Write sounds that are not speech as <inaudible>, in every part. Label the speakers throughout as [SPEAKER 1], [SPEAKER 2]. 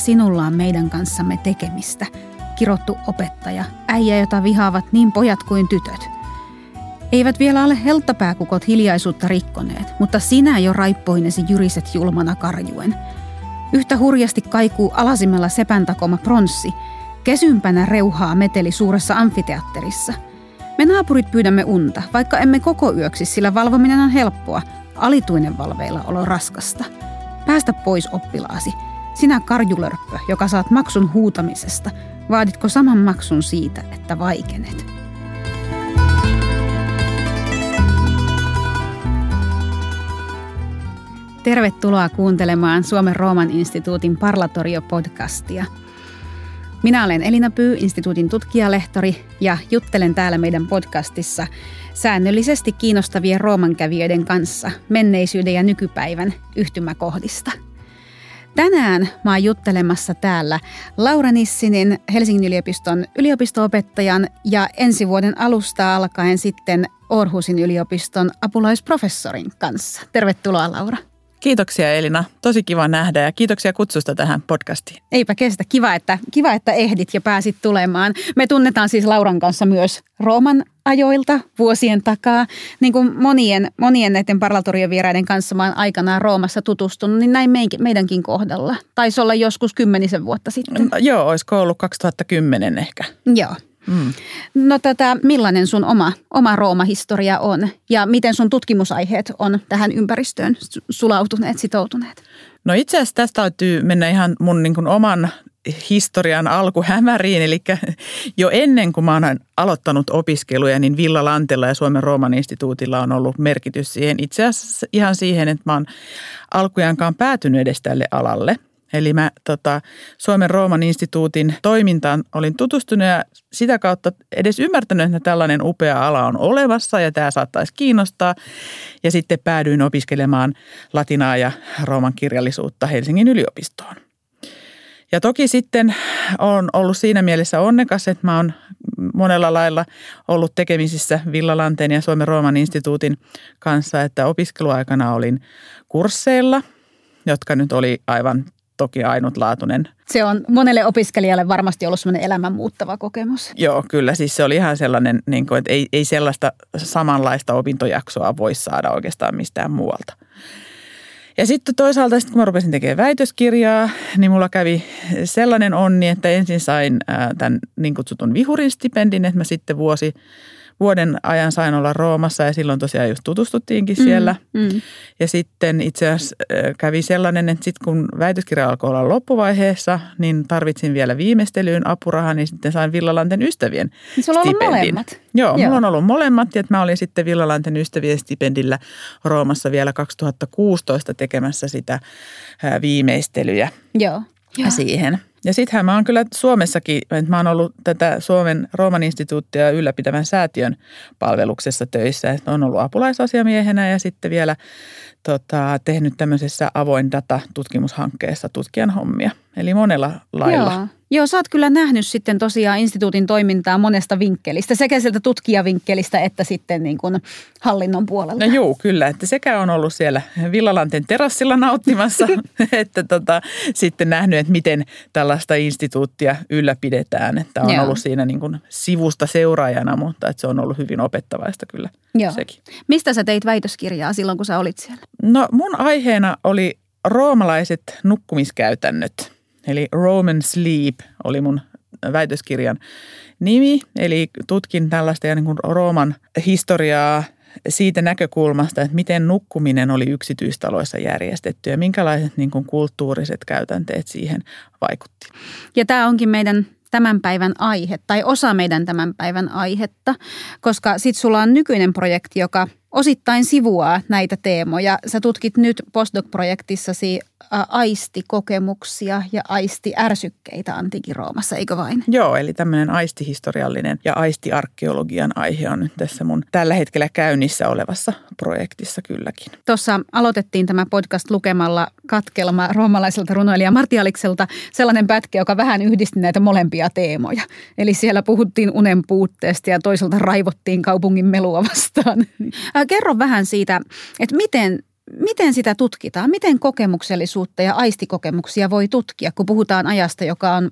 [SPEAKER 1] Sinulla on meidän kanssamme tekemistä? Kirottu opettaja, äijä, jota vihaavat niin pojat kuin tytöt. Eivät vielä ole helttapääkukot hiljaisuutta rikkoneet, mutta sinä jo raippoinesi jyriset julmana karjuen. Yhtä hurjasti kaikuu alasimmella sepän takoma pronssi, kesympänä reuhaa meteli suuressa amfiteatterissa. Me naapurit pyydämme unta, vaikka emme koko yöksi, sillä valvominen on helppoa, alituinen valveilla olo raskasta. Päästä pois oppilaasi. Sinä karjulörppö, joka saat maksun huutamisesta, vaaditko saman maksun siitä, että vaikenet? Tervetuloa kuuntelemaan Suomen Rooman instituutin Parlatorio-podcastia. Minä olen Elina Pyy, instituutin tutkijalehtori, ja juttelen täällä meidän podcastissa säännöllisesti kiinnostavien roomankävijöiden kanssa menneisyyden ja nykypäivän yhtymäkohdista. Tänään mä oon juttelemassa täällä Laura Nissinin Helsingin yliopiston yliopistoopettajan ja ensi vuoden alusta alkaen sitten Orhusin yliopiston apulaisprofessorin kanssa. Tervetuloa Laura.
[SPEAKER 2] Kiitoksia Elina. Tosi kiva nähdä ja kiitoksia kutsusta tähän podcastiin.
[SPEAKER 1] Eipä kestä. Kiva, että, kiva, että ehdit ja pääsit tulemaan. Me tunnetaan siis Lauran kanssa myös Rooman ajoilta vuosien takaa. Niin kuin monien, monien näiden parlatoriovieraiden kanssa mä oon aikanaan Roomassa tutustunut, niin näin meidänkin kohdalla. Taisi olla joskus kymmenisen vuotta sitten.
[SPEAKER 2] No, joo, olisiko ollut 2010 ehkä.
[SPEAKER 1] Joo. Mm. No tätä, millainen sun oma, oma Rooma-historia on ja miten sun tutkimusaiheet on tähän ympäristöön sulautuneet, sitoutuneet?
[SPEAKER 2] No itse asiassa tästä täytyy mennä ihan mun niin kuin oman historian alkuhämäriin, eli jo ennen kuin mä oon aloittanut opiskeluja, niin Villa Lantella ja Suomen Rooman instituutilla on ollut merkitys siihen. Itse asiassa ihan siihen, että mä oon alkujaankaan päätynyt edes tälle alalle – Eli mä tota, Suomen Rooman instituutin toimintaan olin tutustunut ja sitä kautta edes ymmärtänyt, että tällainen upea ala on olemassa ja tämä saattaisi kiinnostaa. Ja sitten päädyin opiskelemaan latinaa ja rooman kirjallisuutta Helsingin yliopistoon. Ja toki sitten on ollut siinä mielessä onnekas, että mä oon monella lailla ollut tekemisissä Villalanteen ja Suomen Rooman instituutin kanssa, että opiskeluaikana olin kursseilla, jotka nyt oli aivan toki ainutlaatuinen.
[SPEAKER 1] Se on monelle opiskelijalle varmasti ollut sellainen elämän muuttava kokemus.
[SPEAKER 2] Joo, kyllä. Siis se oli ihan sellainen, niin kuin, että ei, ei sellaista samanlaista opintojaksoa voi saada oikeastaan mistään muualta. Ja sitten toisaalta, sit kun mä rupesin tekemään väitöskirjaa, niin mulla kävi sellainen onni, että ensin sain tämän niin kutsutun vihurin stipendin, että mä sitten vuosi vuoden ajan sain olla Roomassa ja silloin tosiaan just tutustuttiinkin siellä. Mm, mm. Ja sitten itse asiassa kävi sellainen, että sitten kun väitöskirja alkoi olla loppuvaiheessa, niin tarvitsin vielä viimeistelyyn apurahaa, niin sitten sain Villalanten ystävien niin
[SPEAKER 1] Sulla on ollut molemmat.
[SPEAKER 2] Joo, Joo, mulla on ollut molemmat ja mä olin sitten Villalanten ystävien stipendillä Roomassa vielä 2016 tekemässä sitä viimeistelyjä
[SPEAKER 1] Joo.
[SPEAKER 2] Joo. siihen. Ja sittenhän mä oon kyllä Suomessakin, että mä oon ollut tätä Suomen Rooman instituuttia ylläpitävän säätiön palveluksessa töissä. Että on ollut apulaisasiamiehenä ja sitten vielä tota, tehnyt tämmöisessä avoin data-tutkimushankkeessa tutkijan hommia. Eli monella lailla.
[SPEAKER 1] Joo. Joo, sä oot kyllä nähnyt sitten tosiaan instituutin toimintaa monesta vinkkelistä, sekä sieltä tutkijavinkkelistä että sitten niin kuin hallinnon puolelta.
[SPEAKER 2] No joo, kyllä. Että sekä on ollut siellä Villalanten terassilla nauttimassa, <laughs> että tota, sitten nähnyt, että miten tällaista instituuttia ylläpidetään. Että on joo. ollut siinä niin kuin sivusta seuraajana, mutta että se on ollut hyvin opettavaista kyllä joo. sekin.
[SPEAKER 1] Mistä sä teit väitöskirjaa silloin, kun sä olit siellä?
[SPEAKER 2] No mun aiheena oli roomalaiset nukkumiskäytännöt – Eli Roman Sleep oli mun väitöskirjan nimi. Eli tutkin tällaista niin kuin Rooman historiaa siitä näkökulmasta, että miten nukkuminen oli yksityistaloissa järjestetty ja minkälaiset niin kuin kulttuuriset käytänteet siihen vaikutti.
[SPEAKER 1] Ja tämä onkin meidän tämän päivän aihe tai osa meidän tämän päivän aihetta, koska sitten sulla on nykyinen projekti, joka osittain sivuaa näitä teemoja. Sä tutkit nyt postdoc-projektissasi aistikokemuksia ja aistiärsykkeitä antiikin-Roomassa, eikö vain?
[SPEAKER 2] Joo, eli tämmöinen aistihistoriallinen ja aistiarkeologian aihe on nyt tässä mun tällä hetkellä käynnissä olevassa projektissa kylläkin.
[SPEAKER 1] Tuossa aloitettiin tämä podcast lukemalla katkelma roomalaiselta runoilija Martialikselta sellainen pätkä, joka vähän yhdisti näitä molempia teemoja. Eli siellä puhuttiin unen puutteesta ja toisaalta raivottiin kaupungin melua vastaan. <laughs> Kerro vähän siitä, että miten miten sitä tutkitaan? Miten kokemuksellisuutta ja aistikokemuksia voi tutkia, kun puhutaan ajasta, joka on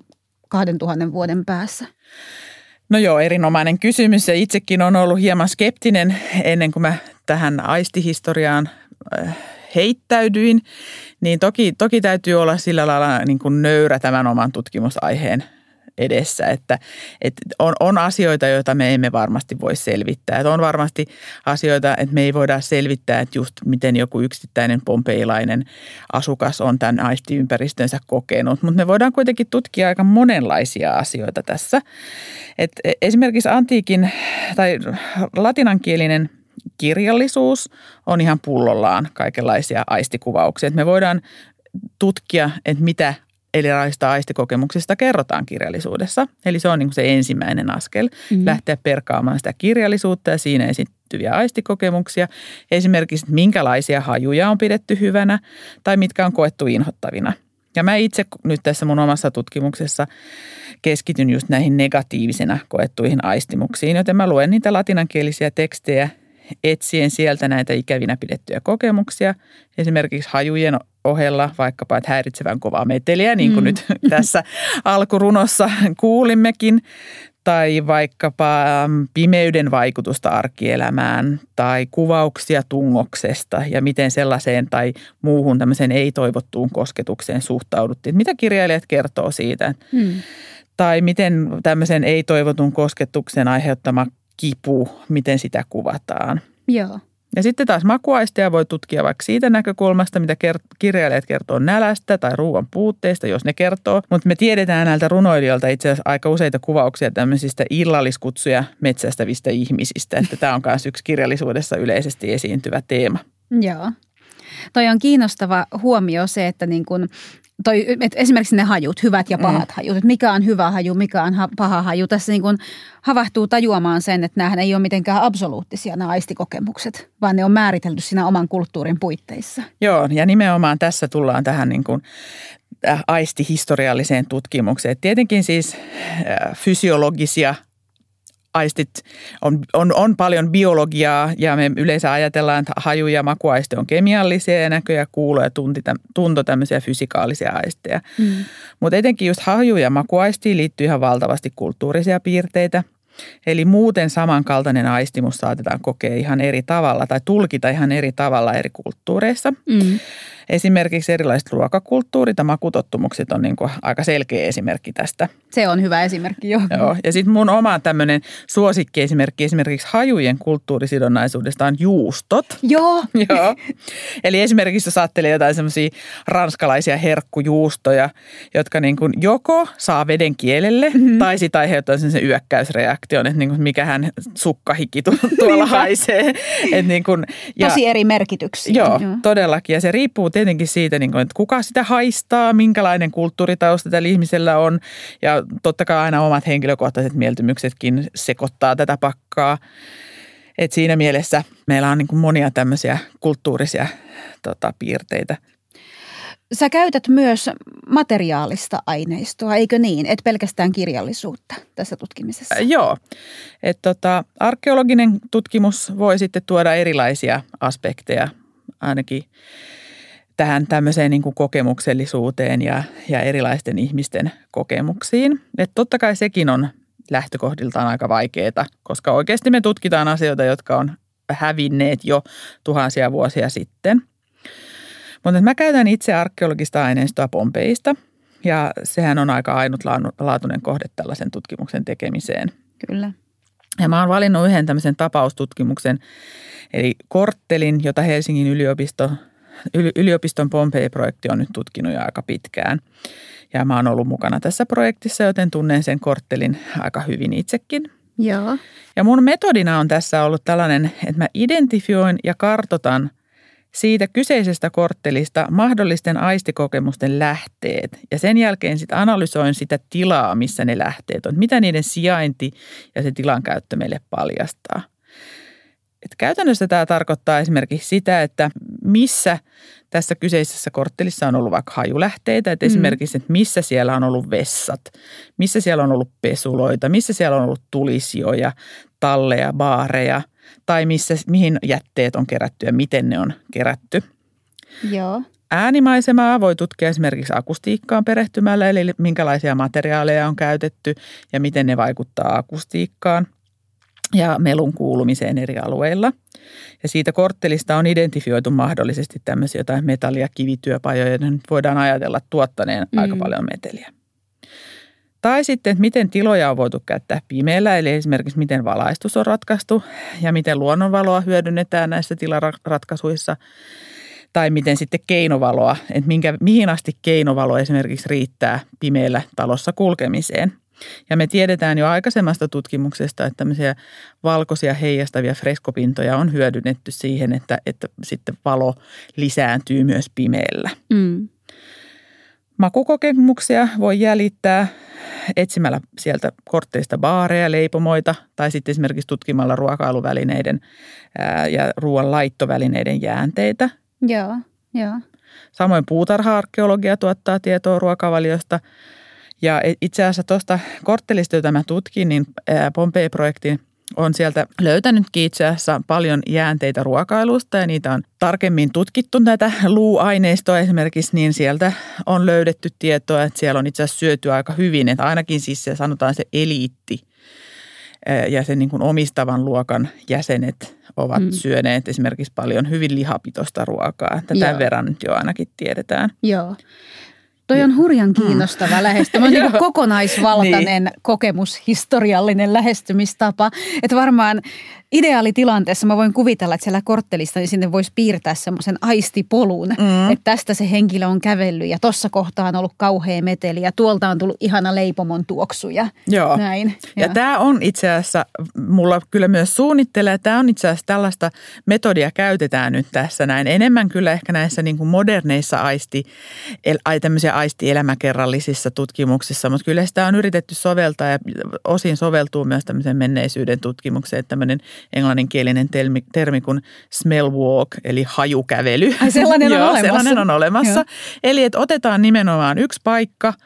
[SPEAKER 1] 2000 vuoden päässä?
[SPEAKER 2] No joo, erinomainen kysymys ja itsekin on ollut hieman skeptinen ennen kuin mä tähän aistihistoriaan äh, heittäydyin. Niin toki, toki täytyy olla sillä lailla niin kuin nöyrä tämän oman tutkimusaiheen edessä, että, että on, on asioita, joita me emme varmasti voi selvittää. Että on varmasti asioita, että me ei voida selvittää, että just miten joku yksittäinen pompeilainen asukas on tämän aistiympäristönsä kokenut, mutta me voidaan kuitenkin tutkia aika monenlaisia asioita tässä. Et esimerkiksi antiikin tai latinankielinen kirjallisuus on ihan pullollaan kaikenlaisia aistikuvauksia. Et me voidaan tutkia, että mitä erilaisista aistikokemuksista kerrotaan kirjallisuudessa. Eli se on niin se ensimmäinen askel, mm-hmm. lähteä perkaamaan sitä kirjallisuutta ja siinä esittyviä aistikokemuksia. Esimerkiksi, minkälaisia hajuja on pidetty hyvänä tai mitkä on koettu inhottavina. Ja mä itse nyt tässä mun omassa tutkimuksessa keskityn just näihin negatiivisena koettuihin aistimuksiin, joten mä luen niitä latinankielisiä tekstejä etsien sieltä näitä ikävinä pidettyjä kokemuksia. Esimerkiksi hajujen ohella vaikkapa että häiritsevän kovaa meteliä, niin kuin mm. nyt <laughs> tässä alkurunossa kuulimmekin, tai vaikkapa pimeyden vaikutusta arkielämään tai kuvauksia tungoksesta ja miten sellaiseen tai muuhun tämmöiseen ei-toivottuun kosketukseen suhtauduttiin. Mitä kirjailijat kertoo siitä? Mm. Tai miten tämmöisen ei-toivotun kosketuksen aiheuttama kipu, miten sitä kuvataan.
[SPEAKER 1] Joo.
[SPEAKER 2] Ja sitten taas makuaisteja voi tutkia vaikka siitä näkökulmasta, mitä kirjailijat kertoo nälästä tai ruoan puutteesta, jos ne kertoo. Mutta me tiedetään näiltä runoilijoilta itse asiassa aika useita kuvauksia tämmöisistä illalliskutsuja metsästävistä ihmisistä. Että tämä on myös yksi kirjallisuudessa yleisesti esiintyvä teema.
[SPEAKER 1] Joo. Toi on kiinnostava huomio se, että niin kun toi, et esimerkiksi ne hajut, hyvät ja mm. pahat mm. hajut, että mikä on hyvä haju, mikä on ha, paha haju. Tässä niin kun havahtuu tajuamaan sen, että nämähän ei ole mitenkään absoluuttisia nämä aistikokemukset, vaan ne on määritelty siinä oman kulttuurin puitteissa.
[SPEAKER 2] Joo, ja nimenomaan tässä tullaan tähän niin kuin äh, aistihistorialliseen tutkimukseen. Tietenkin siis äh, fysiologisia aistit on, on, on paljon biologiaa ja me yleensä ajatellaan, että haju ja makuaiste on kemiallisia ja näkö ja kuulo ja tunti, tunto tämmöisiä fysikaalisia aisteja. Mm. Mutta etenkin just haju ja makuaistiin liittyy ihan valtavasti kulttuurisia piirteitä. Eli muuten samankaltainen aistimus saatetaan kokea ihan eri tavalla tai tulkita ihan eri tavalla eri kulttuureissa. Mm. Esimerkiksi erilaiset ruokakulttuurit ja makutottumukset on niin kuin aika selkeä esimerkki tästä.
[SPEAKER 1] Se on hyvä esimerkki, joo.
[SPEAKER 2] joo. Ja sitten mun oma tämmöinen suosikkiesimerkki esimerkiksi hajujen kulttuurisidonnaisuudesta on juustot.
[SPEAKER 1] Joo. <laughs>
[SPEAKER 2] joo. Eli esimerkiksi jos ajattelee jotain semmoisia ranskalaisia herkkujuustoja, jotka niin kuin joko saa veden kielelle mm-hmm. tai sitten aiheuttaa sen yökkäysreaktion, että niin kuin mikähän sukkahiki <laughs> tuolla haisee. Et niin kuin,
[SPEAKER 1] ja, Tosi eri merkityksiä.
[SPEAKER 2] Joo, joo, todellakin. Ja se riippuu tietenkin siitä, niin kuin, että kuka sitä haistaa, minkälainen kulttuuritausta tällä ihmisellä on. Ja totta kai aina omat henkilökohtaiset mieltymyksetkin sekoittaa tätä pakkaa. Et siinä mielessä meillä on niin kuin monia tämmöisiä kulttuurisia tota, piirteitä.
[SPEAKER 1] Sä käytät myös materiaalista aineistoa, eikö niin? Et pelkästään kirjallisuutta tässä tutkimisessa.
[SPEAKER 2] Äh, joo. Et tota, arkeologinen tutkimus voi sitten tuoda erilaisia aspekteja ainakin tähän tämmöiseen niin kuin kokemuksellisuuteen ja, ja erilaisten ihmisten kokemuksiin. Et totta kai sekin on lähtökohdiltaan aika vaikeaa, koska oikeasti me tutkitaan asioita, jotka on hävinneet jo tuhansia vuosia sitten. Mutta mä käytän itse arkeologista aineistoa Pompeista ja sehän on aika ainutlaatuinen kohde tällaisen tutkimuksen tekemiseen.
[SPEAKER 1] Kyllä.
[SPEAKER 2] Ja mä oon valinnut yhden tämmöisen tapaustutkimuksen, eli korttelin, jota Helsingin yliopisto yliopiston Pompei-projekti on nyt tutkinut jo aika pitkään. Ja mä oon ollut mukana tässä projektissa, joten tunnen sen korttelin aika hyvin itsekin.
[SPEAKER 1] Joo.
[SPEAKER 2] Ja mun metodina on tässä ollut tällainen, että mä identifioin ja kartotan siitä kyseisestä korttelista mahdollisten aistikokemusten lähteet. Ja sen jälkeen sitten analysoin sitä tilaa, missä ne lähteet on. Mitä niiden sijainti ja se tilankäyttö meille paljastaa. Et käytännössä tämä tarkoittaa esimerkiksi sitä, että missä tässä kyseisessä korttelissa on ollut vaikka hajulähteitä, että mm. esimerkiksi, että missä siellä on ollut vessat, missä siellä on ollut pesuloita, missä siellä on ollut tulisioja, talleja, baareja tai missä, mihin jätteet on kerätty ja miten ne on kerätty.
[SPEAKER 1] Joo.
[SPEAKER 2] Äänimaisemaa voi tutkia esimerkiksi akustiikkaan perehtymällä, eli minkälaisia materiaaleja on käytetty ja miten ne vaikuttaa akustiikkaan ja melun kuulumiseen eri alueilla. Ja siitä korttelista on identifioitu mahdollisesti tämmöisiä jotain metalli- ja kivityöpajoja, joiden nyt voidaan ajatella tuottaneen mm. aika paljon meteliä. Tai sitten, että miten tiloja on voitu käyttää pimeällä, eli esimerkiksi miten valaistus on ratkaistu ja miten luonnonvaloa hyödynnetään näissä tilaratkaisuissa. Tai miten sitten keinovaloa, että minkä, mihin asti keinovalo esimerkiksi riittää pimeällä talossa kulkemiseen. Ja me tiedetään jo aikaisemmasta tutkimuksesta, että tämmöisiä valkoisia heijastavia freskopintoja on hyödynnetty siihen, että, että sitten valo lisääntyy myös pimeällä. Mm. Makukokemuksia voi jäljittää etsimällä sieltä kortteista baareja, leipomoita tai sitten esimerkiksi tutkimalla ruokailuvälineiden ja ruoan laittovälineiden jäänteitä.
[SPEAKER 1] Joo, joo.
[SPEAKER 2] Samoin puutarha-arkeologia tuottaa tietoa ruokavaliosta. Ja itse asiassa tuosta korttelista, jota mä tutkin, niin Pompei-projektin on sieltä löytänytkin itse asiassa paljon jäänteitä ruokailusta ja niitä on tarkemmin tutkittu näitä luuaineistoa esimerkiksi, niin sieltä on löydetty tietoa, että siellä on itse asiassa syöty aika hyvin, että ainakin siis se sanotaan se eliitti ja sen niin kuin omistavan luokan jäsenet ovat mm. syöneet esimerkiksi paljon hyvin lihapitoista ruokaa. Tämän Joo. verran nyt jo ainakin tiedetään.
[SPEAKER 1] Joo. Toi on hurjan mm. kiinnostava mm. lähestymistapa. <laughs> niin kokonaisvaltainen niin. kokemus, historiallinen lähestymistapa. Että varmaan ideaalitilanteessa mä voin kuvitella, että siellä korttelissa niin sinne voisi piirtää semmoisen aistipolun, mm. että tästä se henkilö on kävellyt ja tuossa kohtaa on ollut kauhea meteli ja tuolta on tullut ihana leipomon tuoksu ja
[SPEAKER 2] Joo.
[SPEAKER 1] näin.
[SPEAKER 2] Ja tämä on itse asiassa, mulla kyllä myös suunnittelee, tämä on itse asiassa tällaista metodia käytetään nyt tässä näin. Enemmän kyllä ehkä näissä niin kuin moderneissa aisti, tämmöisiä aistielämäkerrallisissa tutkimuksissa, mutta kyllä sitä on yritetty soveltaa ja osin soveltuu myös tämmöisen menneisyyden tutkimukseen, että tämmöinen englanninkielinen termi, termi kuin smell walk, eli hajukävely.
[SPEAKER 1] Ai sellainen on <laughs> Joo, olemassa.
[SPEAKER 2] sellainen on olemassa. Joo. Eli että otetaan nimenomaan yksi paikka –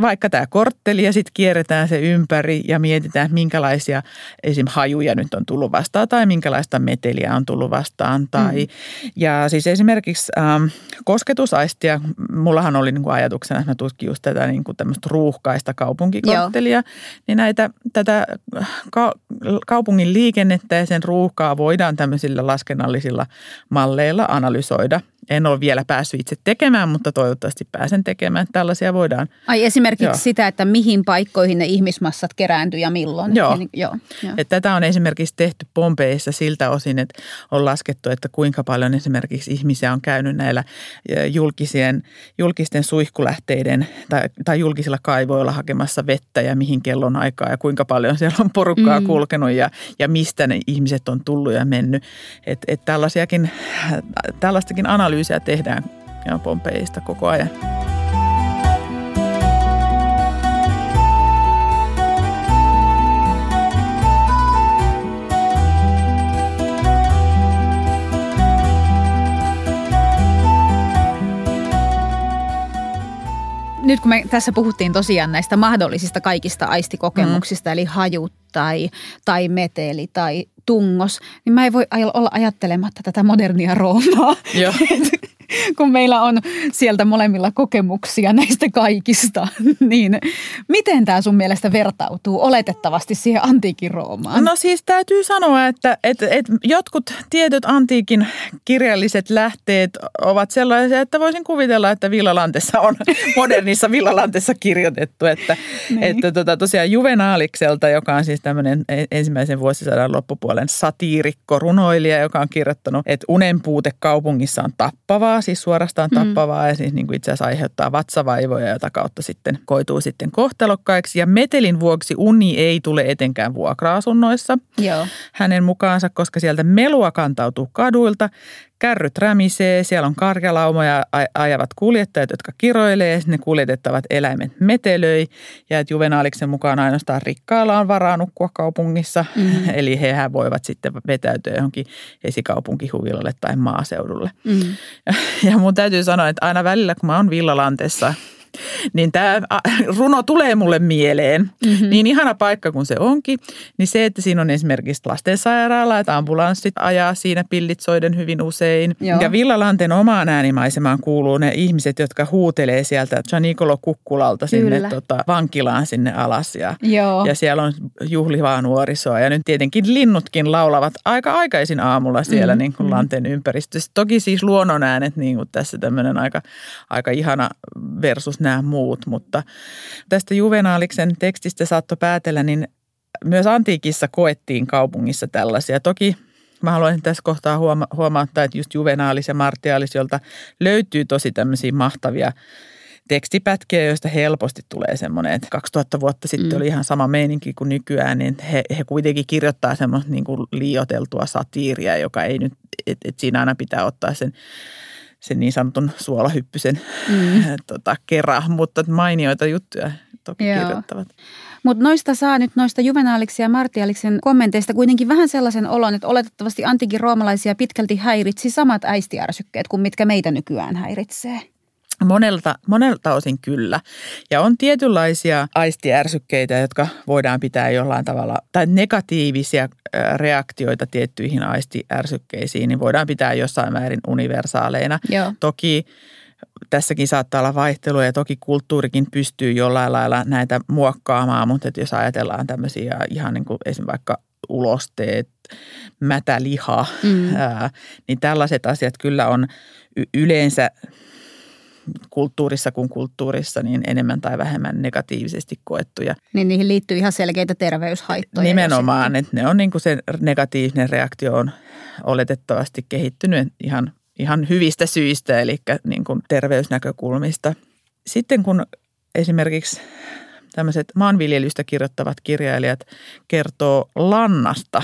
[SPEAKER 2] vaikka tämä kortteli ja sitten kierretään se ympäri ja mietitään, minkälaisia esim. hajuja nyt on tullut vastaan tai minkälaista meteliä on tullut vastaan. Tai, mm. Ja siis esimerkiksi ähm, kosketusaistia, mullahan oli niin kuin ajatuksena, että mä tutkin just tätä niin kuin tämmöistä ruuhkaista kaupunkikorttelia, Joo. niin näitä, tätä ka- kaupungin liikennettä ja sen ruuhkaa voidaan tämmöisillä laskennallisilla malleilla analysoida – en ole vielä päässyt itse tekemään, mutta toivottavasti pääsen tekemään. Tällaisia voidaan.
[SPEAKER 1] Ai esimerkiksi joo. sitä, että mihin paikkoihin ne ihmismassat kerääntyy ja milloin.
[SPEAKER 2] Joo.
[SPEAKER 1] Niin,
[SPEAKER 2] joo, joo. Että tätä on esimerkiksi tehty Pompeissa siltä osin, että on laskettu, että kuinka paljon esimerkiksi ihmisiä on käynyt näillä julkisien, julkisten suihkulähteiden tai, tai julkisilla kaivoilla hakemassa vettä ja mihin kellon aikaa ja kuinka paljon siellä on porukkaa mm. kulkenut ja, ja mistä ne ihmiset on tullut ja mennyt. Että et tällaisiakin, tällaistakin analyysiä analyysiä tehdään ja Pompeista koko ajan.
[SPEAKER 1] nyt kun me tässä puhuttiin tosiaan näistä mahdollisista kaikista aistikokemuksista, mm. eli hajut tai, tai meteli tai tungos, niin mä en voi olla ajattelematta tätä modernia Roomaa.
[SPEAKER 2] Joo. <laughs>
[SPEAKER 1] kun meillä on sieltä molemmilla kokemuksia näistä kaikista, <laughs> niin miten tämä sun mielestä vertautuu oletettavasti siihen antiikin Roomaan?
[SPEAKER 2] No siis täytyy sanoa, että, että, että jotkut tietyt antiikin kirjalliset lähteet ovat sellaisia, että voisin kuvitella, että Villalantessa on <laughs> modernissa Villalantessa kirjoitettu, että, niin. että tota, tosiaan Juvenaalikselta, joka on siis tämmöinen e-, ensimmäisen vuosisadan loppupuolen satiirikko, runoilija, joka on kirjoittanut, että unenpuute kaupungissa on tappavaa, tappavaa, siis suorastaan mm. tappavaa mm. ja siis niin kuin itse asiassa aiheuttaa vatsavaivoja, jota kautta sitten koituu sitten kohtalokkaiksi. Ja metelin vuoksi uni ei tule etenkään vuokra-asunnoissa
[SPEAKER 1] Joo.
[SPEAKER 2] hänen mukaansa, koska sieltä melua kantautuu kaduilta Kärryt rämisee, siellä on karjalaumoja ajavat kuljettajat, jotka kiroilee, ne kuljetettavat eläimet metelöi ja että Juvenaaliksen mukaan ainoastaan rikkailla on varaa nukkua kaupungissa, mm. <laughs> eli hehän voivat sitten vetäytyä johonkin esikaupunkihuvilalle tai maaseudulle. Mm. Ja, <laughs> ja mun täytyy sanoa, että aina välillä kun mä oon Villalantessa niin tämä runo tulee mulle mieleen. Mm-hmm. Niin ihana paikka kuin se onkin, niin se, että siinä on esimerkiksi lastensairaala, että ambulanssit ajaa siinä pillitsoiden hyvin usein. Joo. Ja Villalanten omaan äänimaisemaan kuuluu ne ihmiset, jotka huutelee sieltä Gianicolo Kukkulalta sinne Kyllä. tota, vankilaan sinne alas. Ja, Joo. ja siellä on juhlivaa nuorisoa. Ja nyt tietenkin linnutkin laulavat aika aikaisin aamulla siellä mm-hmm. niin kuin Lanteen ympäristössä. Toki siis luonnonäänet niin kuin tässä tämmöinen aika, aika ihana versus nämä muut. Mutta tästä Juvenaaliksen tekstistä saattoi päätellä, niin myös antiikissa koettiin kaupungissa tällaisia. Toki Mä haluaisin tässä kohtaa huoma- huomauttaa, että just Juvenaalis ja Martialis, jolta löytyy tosi tämmöisiä mahtavia tekstipätkiä, joista helposti tulee semmoinen, että 2000 vuotta sitten mm. oli ihan sama meininki kuin nykyään, niin he, he kuitenkin kirjoittaa semmoista niin kuin liioteltua satiiria, joka ei nyt, että et siinä aina pitää ottaa sen sen niin sanotun suolahyppysen mm. <laughs> tota, kera, mutta mainioita juttuja toki Joo. kirjoittavat.
[SPEAKER 1] Mutta noista saa nyt noista Juvenaaliksen ja Martialiksen kommenteista kuitenkin vähän sellaisen olon, että oletettavasti antiikin roomalaisia pitkälti häiritsi samat äistiärsykkeet kuin mitkä meitä nykyään häiritsee.
[SPEAKER 2] Monelta, monelta osin kyllä. Ja on tietynlaisia aistiärsykkeitä, jotka voidaan pitää jollain tavalla, tai negatiivisia reaktioita tiettyihin aistiärsykkeisiin, niin voidaan pitää jossain määrin universaaleina. Joo. Toki tässäkin saattaa olla vaihtelua ja toki kulttuurikin pystyy jollain lailla näitä muokkaamaan, mutta jos ajatellaan tämmöisiä ihan niin kuin esimerkiksi vaikka ulosteet, mätäliha, mm. ää, niin tällaiset asiat kyllä on yleensä kulttuurissa kuin kulttuurissa niin enemmän tai vähemmän negatiivisesti koettuja.
[SPEAKER 1] Niin niihin liittyy ihan selkeitä terveyshaittoja.
[SPEAKER 2] Nimenomaan, että ne on niin kuin se negatiivinen reaktio on oletettavasti kehittynyt ihan, ihan hyvistä syistä, eli niin kuin terveysnäkökulmista. Sitten kun esimerkiksi tämmöiset maanviljelystä kirjoittavat kirjailijat kertoo lannasta,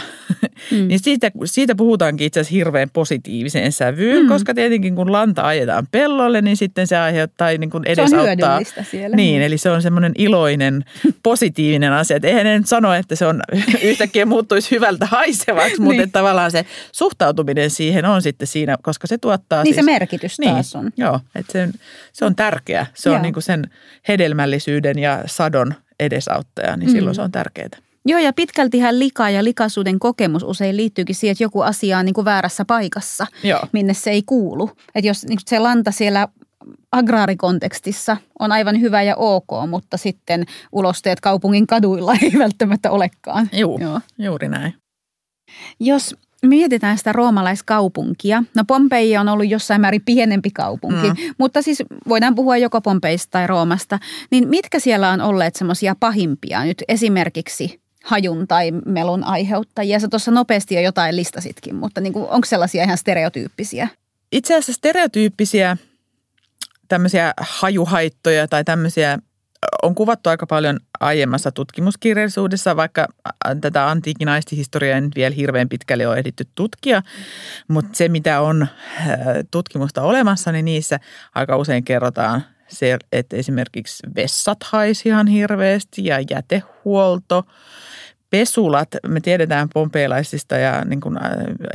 [SPEAKER 2] mm. <laughs> niin siitä, siitä puhutaankin itse asiassa hirveän positiiviseen sävyyn, mm. koska tietenkin kun lanta ajetaan pellolle, niin sitten se aiheuttaa niin kuin edesauttaa.
[SPEAKER 1] Se on siellä.
[SPEAKER 2] Niin, eli se on semmoinen iloinen, <laughs> positiivinen asia. Et eihän ne nyt sano, että se on <laughs> yhtäkkiä muuttuisi hyvältä haisevaksi, mutta niin. tavallaan se suhtautuminen siihen on sitten siinä, koska se tuottaa
[SPEAKER 1] Niin siis, se merkitys niin, taas on.
[SPEAKER 2] Joo, että se, se on tärkeä. Se on niin kuin sen hedelmällisyyden ja sadon edesauttaja, niin silloin mm. se on tärkeää.
[SPEAKER 1] Joo, ja pitkältihän lika ja likaisuuden kokemus usein liittyykin siihen, että joku asia on niin kuin väärässä paikassa, Joo. minne se ei kuulu. Että jos niin se lanta siellä agraarikontekstissa on aivan hyvä ja ok, mutta sitten ulosteet kaupungin kaduilla <laughs> ei välttämättä olekaan.
[SPEAKER 2] Juu, Joo, juuri näin.
[SPEAKER 1] Jos mietitään sitä roomalaiskaupunkia, no Pompeji on ollut jossain määrin pienempi kaupunki, mm. mutta siis voidaan puhua joko Pompeista tai Roomasta, niin mitkä siellä on olleet semmoisia pahimpia nyt esimerkiksi hajun tai melun aiheuttajia? Sä tuossa nopeasti jo jotain listasitkin, mutta niin kuin, onko sellaisia ihan stereotyyppisiä?
[SPEAKER 2] Itse asiassa stereotyyppisiä tämmöisiä hajuhaittoja tai tämmöisiä on kuvattu aika paljon aiemmassa tutkimuskirjallisuudessa, vaikka tätä antiikin aistihistoriaa en vielä hirveän pitkälle ole ehditty tutkia, mutta se mitä on tutkimusta olemassa, niin niissä aika usein kerrotaan se, että esimerkiksi vessat haisi ihan hirveästi ja jätehuolto, pesulat, me tiedetään pompeilaisista ja, niin kuin,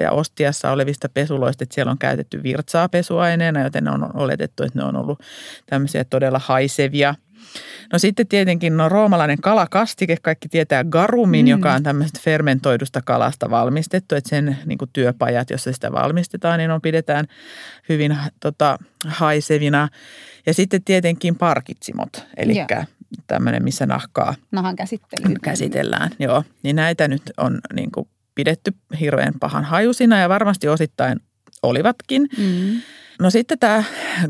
[SPEAKER 2] ja Ostiassa olevista pesuloista, että siellä on käytetty virtsaa pesuaineena, joten on oletettu, että ne on ollut tämmöisiä todella haisevia – No sitten tietenkin no roomalainen kalakastike, kaikki tietää garumin, mm. joka on tämmöistä fermentoidusta kalasta valmistettu, että sen niin kuin työpajat, jossa sitä valmistetaan, niin on pidetään hyvin tota, haisevina. Ja sitten tietenkin parkitsimot, eli tämmöinen, missä nahkaa
[SPEAKER 1] Nahan käsittely.
[SPEAKER 2] käsitellään. Joo, niin näitä nyt on niin kuin pidetty hirveän pahan hajusina ja varmasti osittain olivatkin. Mm. No sitten tämä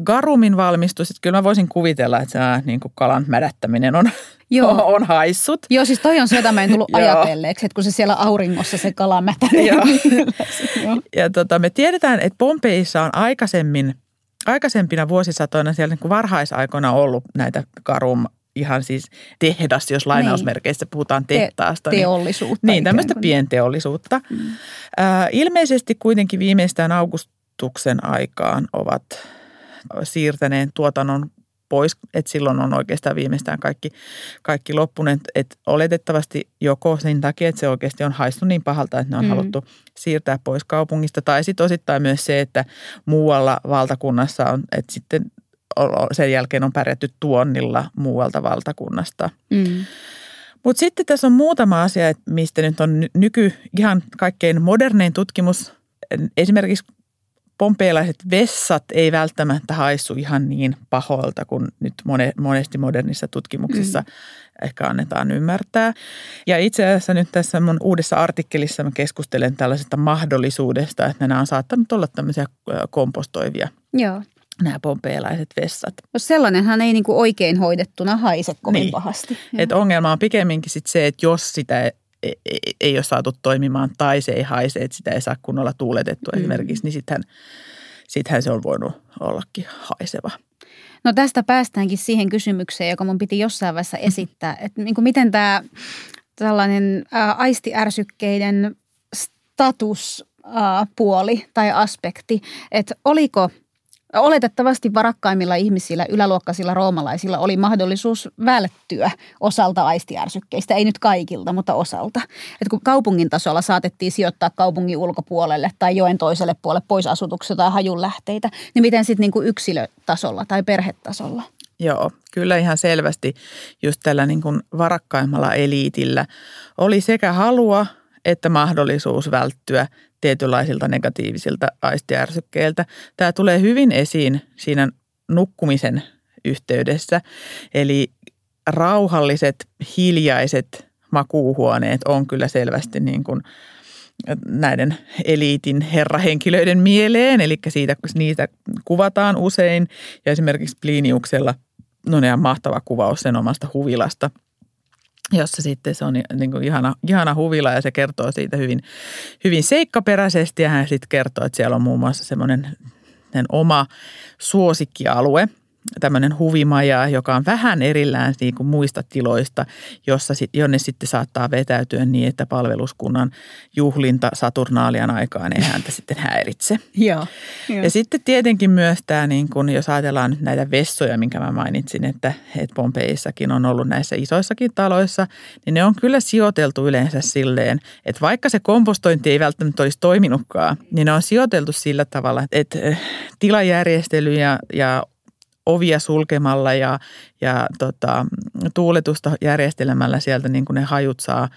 [SPEAKER 2] garumin valmistus, että kyllä mä voisin kuvitella, että se niin kuin kalan mädättäminen on, Joo. <laughs> on haissut.
[SPEAKER 1] Joo, siis toi on se, jota mä en tullut <laughs> ajatelleeksi, että kun se siellä auringossa se kala mätänee. <laughs> Joo.
[SPEAKER 2] ja tota, me tiedetään, että Pompeissa on aikaisemmin, aikaisempina vuosisatoina siellä niin kuin varhaisaikoina ollut näitä garum ihan siis tehdas, jos lainausmerkeissä niin. puhutaan tehtaasta.
[SPEAKER 1] Te- teollisuutta.
[SPEAKER 2] Niin, niin tämmöistä pienteollisuutta. Mm. Äh, ilmeisesti kuitenkin viimeistään August Kristuksen aikaan ovat siirtäneet tuotannon pois, että silloin on oikeastaan viimeistään kaikki, kaikki loppuneet. Että oletettavasti joko sen takia, että se oikeasti on haistunut niin pahalta, että ne on mm. haluttu siirtää pois kaupungista. Tai sitten osittain myös se, että muualla valtakunnassa on, että sitten sen jälkeen on pärjätty tuonnilla muualta valtakunnasta.
[SPEAKER 1] Mm.
[SPEAKER 2] Mutta sitten tässä on muutama asia, mistä nyt on nyky ihan kaikkein modernein tutkimus. Esimerkiksi pompeilaiset vessat ei välttämättä haissu ihan niin paholta kuin nyt monesti modernissa tutkimuksissa mm. ehkä annetaan ymmärtää. Ja itse asiassa nyt tässä mun uudessa artikkelissa mä keskustelen tällaisesta mahdollisuudesta, että nämä on saattanut olla tämmöisiä kompostoivia
[SPEAKER 1] Joo
[SPEAKER 2] nämä pompeilaiset vessat.
[SPEAKER 1] No sellainenhan ei niinku oikein hoidettuna haise kovin niin. pahasti.
[SPEAKER 2] Et ongelma on pikemminkin sit se, että jos sitä ei ole saatu toimimaan tai se ei haise, että sitä ei saa kunnolla tuuletettua mm. esimerkiksi, niin sittenhän, sittenhän se on voinut ollakin haiseva.
[SPEAKER 1] No tästä päästäänkin siihen kysymykseen, joka mun piti jossain vaiheessa esittää, että niin kuin miten tämä tällainen ää, aistiärsykkeiden statuspuoli tai aspekti, että oliko – Oletettavasti varakkaimmilla ihmisillä, yläluokkaisilla roomalaisilla oli mahdollisuus välttyä osalta aistiärsykkeistä, ei nyt kaikilta, mutta osalta. Et kun kaupungin tasolla saatettiin sijoittaa kaupungin ulkopuolelle tai joen toiselle puolelle pois asutuksia tai hajunlähteitä, niin miten sitten niinku yksilötasolla tai perhetasolla?
[SPEAKER 2] Joo, kyllä ihan selvästi just tällä niin kuin varakkaimmalla eliitillä oli sekä halua että mahdollisuus välttyä tietynlaisilta negatiivisilta aistiärsykkeiltä. Tämä tulee hyvin esiin siinä nukkumisen yhteydessä. Eli rauhalliset, hiljaiset makuuhuoneet on kyllä selvästi niin kuin näiden eliitin herrahenkilöiden mieleen, eli siitä, niitä kuvataan usein. Ja esimerkiksi Pliniuksella on ihan mahtava kuvaus sen omasta huvilasta – jossa sitten se on niin kuin ihana, ihana huvila ja se kertoo siitä hyvin, hyvin seikkaperäisesti. Ja hän sitten kertoo, että siellä on muun muassa semmoinen oma suosikkialue – tämmöinen huvimaja, joka on vähän erillään niin kuin muista tiloista, jossa, jonne sitten saattaa vetäytyä niin, että palveluskunnan juhlinta Saturnaalian aikaan ei häntä sitten häiritse. <laughs>
[SPEAKER 1] Joo,
[SPEAKER 2] jo. Ja sitten tietenkin myös tämä, niin kuin, jos ajatellaan nyt näitä vessoja, minkä mä mainitsin, että, että Pompeissakin on ollut näissä isoissakin taloissa, niin ne on kyllä sijoiteltu yleensä silleen, että vaikka se kompostointi ei välttämättä olisi toiminutkaan, niin ne on sijoiteltu sillä tavalla, että tilajärjestely ja, ja ovia sulkemalla ja, ja tota, tuuletusta järjestelemällä sieltä niin kuin ne hajut saa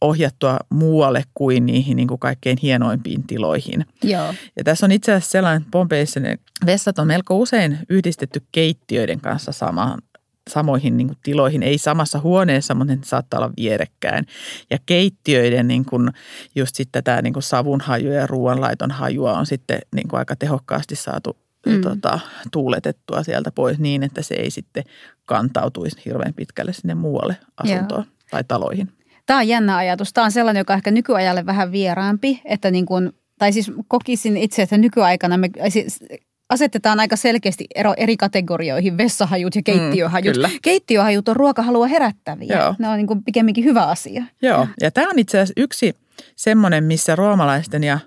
[SPEAKER 2] ohjattua muualle kuin niihin niin kuin kaikkein hienoimpiin tiloihin.
[SPEAKER 1] Joo.
[SPEAKER 2] Ja tässä on itse asiassa sellainen, Pompeissa ne vessat on melko usein yhdistetty keittiöiden kanssa samaan, samoihin niin kuin tiloihin, ei samassa huoneessa, mutta ne saattaa olla vierekkäin. Ja keittiöiden niin kuin, just sitten tämä niin kuin savunhaju ja ruoanlaiton hajua on sitten niin kuin aika tehokkaasti saatu mm. tota, tuuletettua sieltä pois niin, että se ei sitten kantautuisi hirveän pitkälle sinne muualle asuntoon Joo. tai taloihin.
[SPEAKER 1] Tämä on jännä ajatus. Tämä on sellainen, joka on ehkä nykyajalle vähän vieraampi, että niin kuin, tai siis kokisin itse, että nykyaikana me siis asetetaan aika selkeästi ero eri kategorioihin, vessahajut ja mm, keittiöhajut. Mm, Keittiöhajut on ruokahalua herättäviä. Joo. Ne on niin kuin pikemminkin hyvä asia.
[SPEAKER 2] Joo, ja tämä on itse asiassa yksi semmoinen, missä roomalaisten ja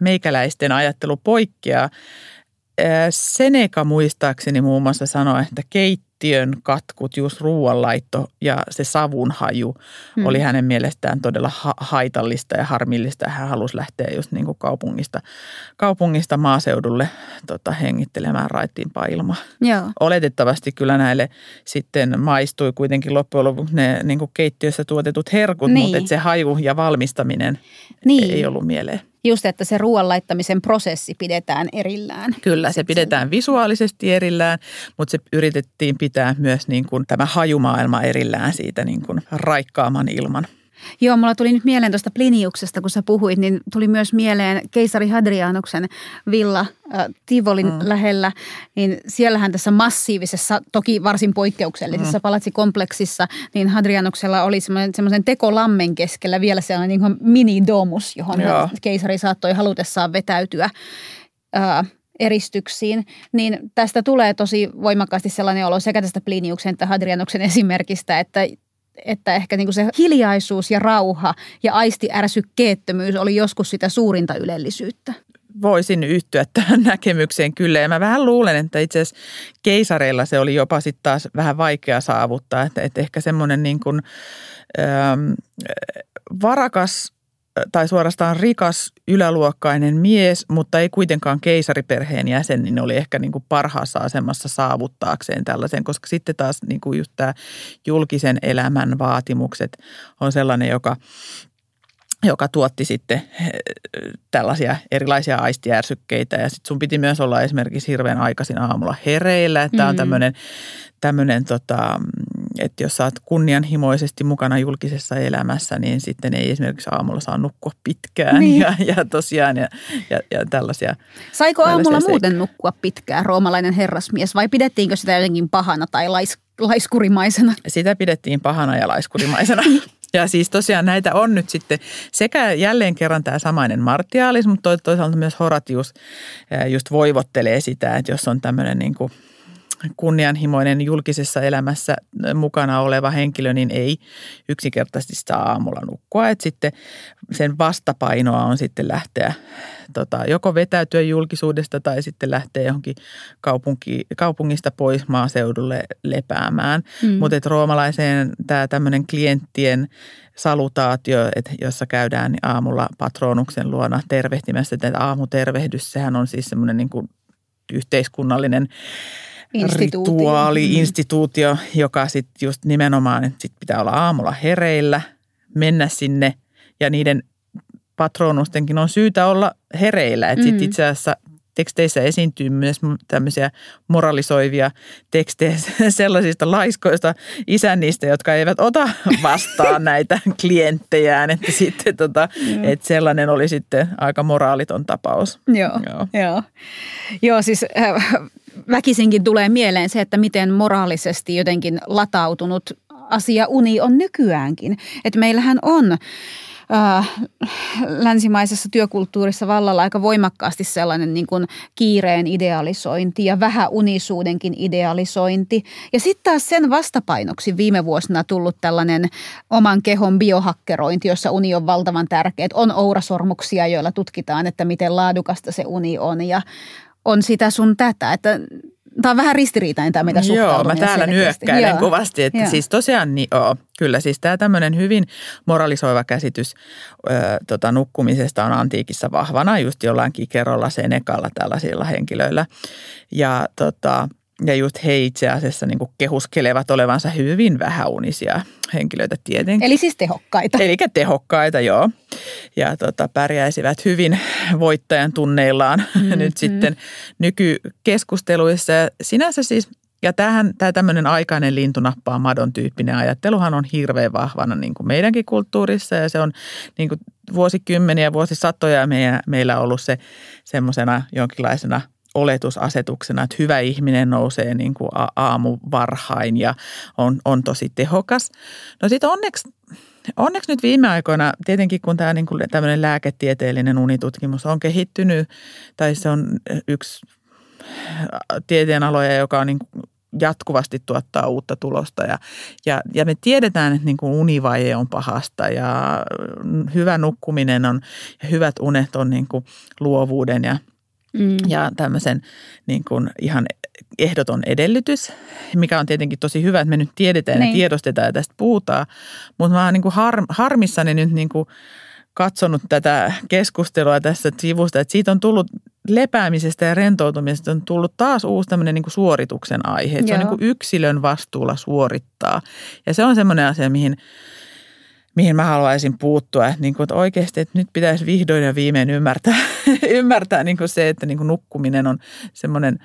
[SPEAKER 2] meikäläisten ajattelu poikkeaa. Seneca muistaakseni muun muassa sanoi, että keittiön katkut, just ruoanlaitto ja se savun haju hmm. oli hänen mielestään todella ha- haitallista ja harmillista. Hän halusi lähteä just niin kuin kaupungista, kaupungista maaseudulle tota, hengittelemään raittiimpaa ilmaa.
[SPEAKER 1] Joo.
[SPEAKER 2] Oletettavasti kyllä näille sitten maistui kuitenkin loppujen lopuksi ne niin kuin keittiössä tuotetut herkut, niin. mutta se haju ja valmistaminen niin. ei ollut mieleen.
[SPEAKER 1] Just, että se ruoan laittamisen prosessi pidetään erillään.
[SPEAKER 2] Kyllä, se pidetään visuaalisesti erillään, mutta se yritettiin pitää myös niin kuin tämä hajumaailma erillään siitä niin kuin raikkaaman ilman.
[SPEAKER 1] Joo, mulla tuli nyt mieleen tuosta Pliniuksesta, kun sä puhuit, niin tuli myös mieleen keisari Hadrianuksen villa äh, Tivolin mm. lähellä. Niin siellähän tässä massiivisessa, toki varsin poikkeuksellisessa mm. palatsikompleksissa, niin Hadrianuksella oli semmoisen tekolammen keskellä vielä sellainen niin mini-domus, johon Joo. keisari saattoi halutessaan vetäytyä. Äh, eristyksiin, niin tästä tulee tosi voimakkaasti sellainen olo sekä tästä Pliniuksen että Hadrianuksen esimerkistä, että että ehkä niin kuin se hiljaisuus ja rauha ja aistiärsykkeettömyys oli joskus sitä suurinta ylellisyyttä.
[SPEAKER 2] Voisin yhtyä tähän <laughs> näkemykseen kyllä ja mä vähän luulen, että itse asiassa keisareilla se oli jopa sitten taas vähän vaikea saavuttaa, että, että ehkä semmoinen niin kuin, ähm, varakas tai suorastaan rikas yläluokkainen mies, mutta ei kuitenkaan keisariperheen jäsen, niin oli ehkä niin kuin parhaassa asemassa saavuttaakseen tällaisen, koska sitten taas niin kuin just tämä julkisen elämän vaatimukset on sellainen, joka joka tuotti sitten eh, tällaisia erilaisia aistijärsykkeitä. Ja sitten sun piti myös olla esimerkiksi hirveän aikaisin aamulla hereillä. Tämä on mm. tämmöinen, tämmöinen tota, että jos oot kunnianhimoisesti mukana julkisessa elämässä, niin sitten ei esimerkiksi aamulla saa nukkua pitkään niin. ja, ja tosiaan ja, ja, ja tällaisia.
[SPEAKER 1] Saiko aamulla seikka. muuten nukkua pitkään roomalainen herrasmies vai pidettiinkö sitä jotenkin pahana tai lais, laiskurimaisena?
[SPEAKER 2] Sitä pidettiin pahana ja laiskurimaisena. <laughs> Ja siis tosiaan näitä on nyt sitten sekä jälleen kerran tämä samainen Martialis, mutta toisaalta myös Horatius just voivottelee sitä, että jos on tämmöinen niin kuin kunnianhimoinen julkisessa elämässä mukana oleva henkilö, niin ei yksinkertaisesti saa aamulla nukkua. Et sitten sen vastapainoa on sitten lähteä tota, joko vetäytyä julkisuudesta tai sitten lähteä johonkin kaupunki, kaupungista pois maaseudulle lepäämään. Mm. Mutta roomalaiseen tämä tämmöinen klienttien salutaatio, että jossa käydään aamulla patronuksen luona tervehtimässä. Tämä aamutervehdys, sehän on siis semmoinen niin kuin yhteiskunnallinen Instituutio. rituaali, mm. instituutio, joka sitten just nimenomaan, että sit pitää olla aamulla hereillä, mennä sinne ja niiden patronustenkin on syytä olla hereillä. Että mm. itse asiassa teksteissä esiintyy myös tämmöisiä moralisoivia tekstejä <laughs> sellaisista laiskoista isännistä, jotka eivät ota vastaan <laughs> näitä klienttejään. Että sitten tota, että sellainen oli sitten aika moraaliton tapaus.
[SPEAKER 1] Joo, joo. joo. joo siis äh, väkisinkin tulee mieleen se, että miten moraalisesti jotenkin latautunut asia uni on nykyäänkin. Että meillähän on äh, länsimaisessa työkulttuurissa vallalla aika voimakkaasti sellainen niin kuin kiireen idealisointi ja vähäunisuudenkin idealisointi. Ja sitten taas sen vastapainoksi viime vuosina tullut tällainen oman kehon biohakkerointi, jossa uni on valtavan tärkeä. On ourasormuksia, joilla tutkitaan, että miten laadukasta se uni on ja on sitä sun tätä, että Tämä on vähän ristiriitainen tämä, mitä
[SPEAKER 2] Joo, mä täällä nyökkäilen joo. kovasti. Että joo. siis tosiaan, niin, oo, kyllä siis tämä tämmöinen hyvin moralisoiva käsitys ö, tota, nukkumisesta on antiikissa vahvana just jollain kikerolla, senekalla, tällaisilla henkilöillä. Ja tota, ja just he itse asiassa niin kehuskelevat olevansa hyvin vähäunisia henkilöitä tietenkin.
[SPEAKER 1] Eli siis tehokkaita.
[SPEAKER 2] Eli tehokkaita, joo. Ja tota, pärjäisivät hyvin voittajan tunneillaan <laughs> mm-hmm. nyt sitten nykykeskusteluissa. Sinänsä siis ja tämähän, tämä tämmöinen aikainen lintunappaa madon tyyppinen ajatteluhan on hirveän vahvana niin kuin meidänkin kulttuurissa ja se on niin kuin vuosikymmeniä, vuosisatoja meillä, meillä ollut se semmoisena jonkinlaisena oletusasetuksena, että hyvä ihminen nousee niin kuin aamu varhain ja on, on tosi tehokas. No sitten onneksi, onneksi nyt viime aikoina, tietenkin kun tämä niin kuin lääketieteellinen unitutkimus on kehittynyt, tai se on yksi tieteenaloja, joka on niin kuin jatkuvasti tuottaa uutta tulosta ja, ja, ja me tiedetään, että niin kuin univaje on pahasta ja hyvä nukkuminen on ja hyvät unet on niin kuin luovuuden ja – mm. ja tämmöisen niin kuin ihan ehdoton edellytys, mikä on tietenkin tosi hyvä, että me nyt tiedetään niin. ja tiedostetaan ja tästä puhutaan. Mutta mä oon niin kuin har, harmissani nyt niin kuin katsonut tätä keskustelua tässä sivusta, että siitä on tullut lepäämisestä ja rentoutumisesta on tullut taas uusi tämmöinen niin kuin suorituksen aihe. Että se on niin kuin yksilön vastuulla suorittaa. Ja se on semmoinen asia, mihin – mihin mä haluaisin puuttua. Että, niin kuin, että oikeasti että nyt pitäisi vihdoin ja viimein ymmärtää, <laughs> ymmärtää niin kuin se, että niin kuin nukkuminen on semmoinen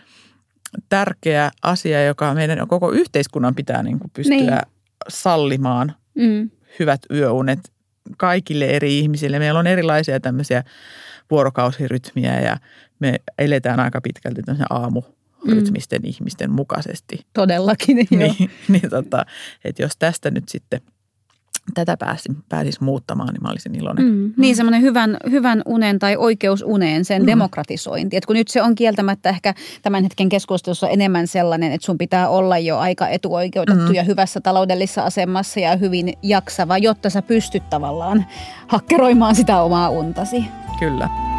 [SPEAKER 2] tärkeä asia, joka meidän koko yhteiskunnan pitää niin kuin pystyä niin. sallimaan mm. hyvät yöunet kaikille eri ihmisille. Meillä on erilaisia tämmöisiä vuorokausirytmiä ja me eletään aika pitkälti aamu rytmisten mm. ihmisten mukaisesti.
[SPEAKER 1] Todellakin,
[SPEAKER 2] joo. Niin, niin tota, että jos tästä nyt sitten – tätä pääsi, pääsisi muuttamaan, niin mä olisin iloinen. Mm.
[SPEAKER 1] Niin semmoinen hyvän, hyvän unen tai oikeusuneen, sen mm. demokratisointi. Et kun nyt se on kieltämättä ehkä tämän hetken keskustelussa enemmän sellainen, että sun pitää olla jo aika etuoikeutettu mm. ja hyvässä taloudellisessa asemassa ja hyvin jaksava, jotta sä pystyt tavallaan hakkeroimaan sitä omaa untasi.
[SPEAKER 2] Kyllä.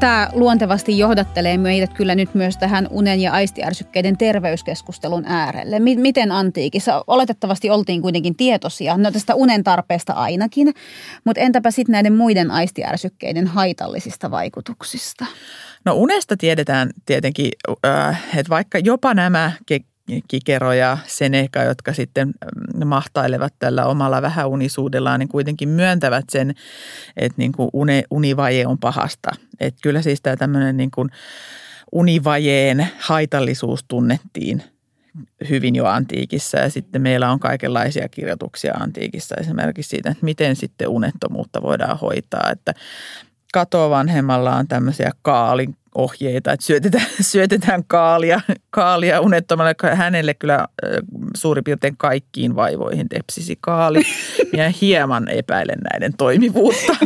[SPEAKER 1] Tämä luontevasti johdattelee meidät kyllä nyt myös tähän unen ja aistiärsykkeiden terveyskeskustelun äärelle. Miten antiikissa? Oletettavasti oltiin kuitenkin tietoisia, no tästä unen tarpeesta ainakin, mutta entäpä sitten näiden muiden aistiärsykkeiden haitallisista vaikutuksista?
[SPEAKER 2] No unesta tiedetään tietenkin, että vaikka jopa nämä Kikero ja Seneca, jotka sitten mm, mahtailevat tällä omalla vähäunisuudellaan, niin kuitenkin myöntävät sen, että niin kuin une, univaje on pahasta. Että kyllä siis tämä tämmöinen niin kuin univajeen haitallisuus tunnettiin hyvin jo antiikissa ja sitten meillä on kaikenlaisia kirjoituksia antiikissa esimerkiksi siitä, että miten sitten unettomuutta voidaan hoitaa, että katovanhemmalla on tämmöisiä kaalin ohjeita, että syötetään, <laughs> syötetään kaalia, kaalia unettomalle. Hänelle kyllä suurin piirtein kaikkiin vaivoihin tepsisi kaali. <laughs> Ja hieman epäilen näiden toimivuutta.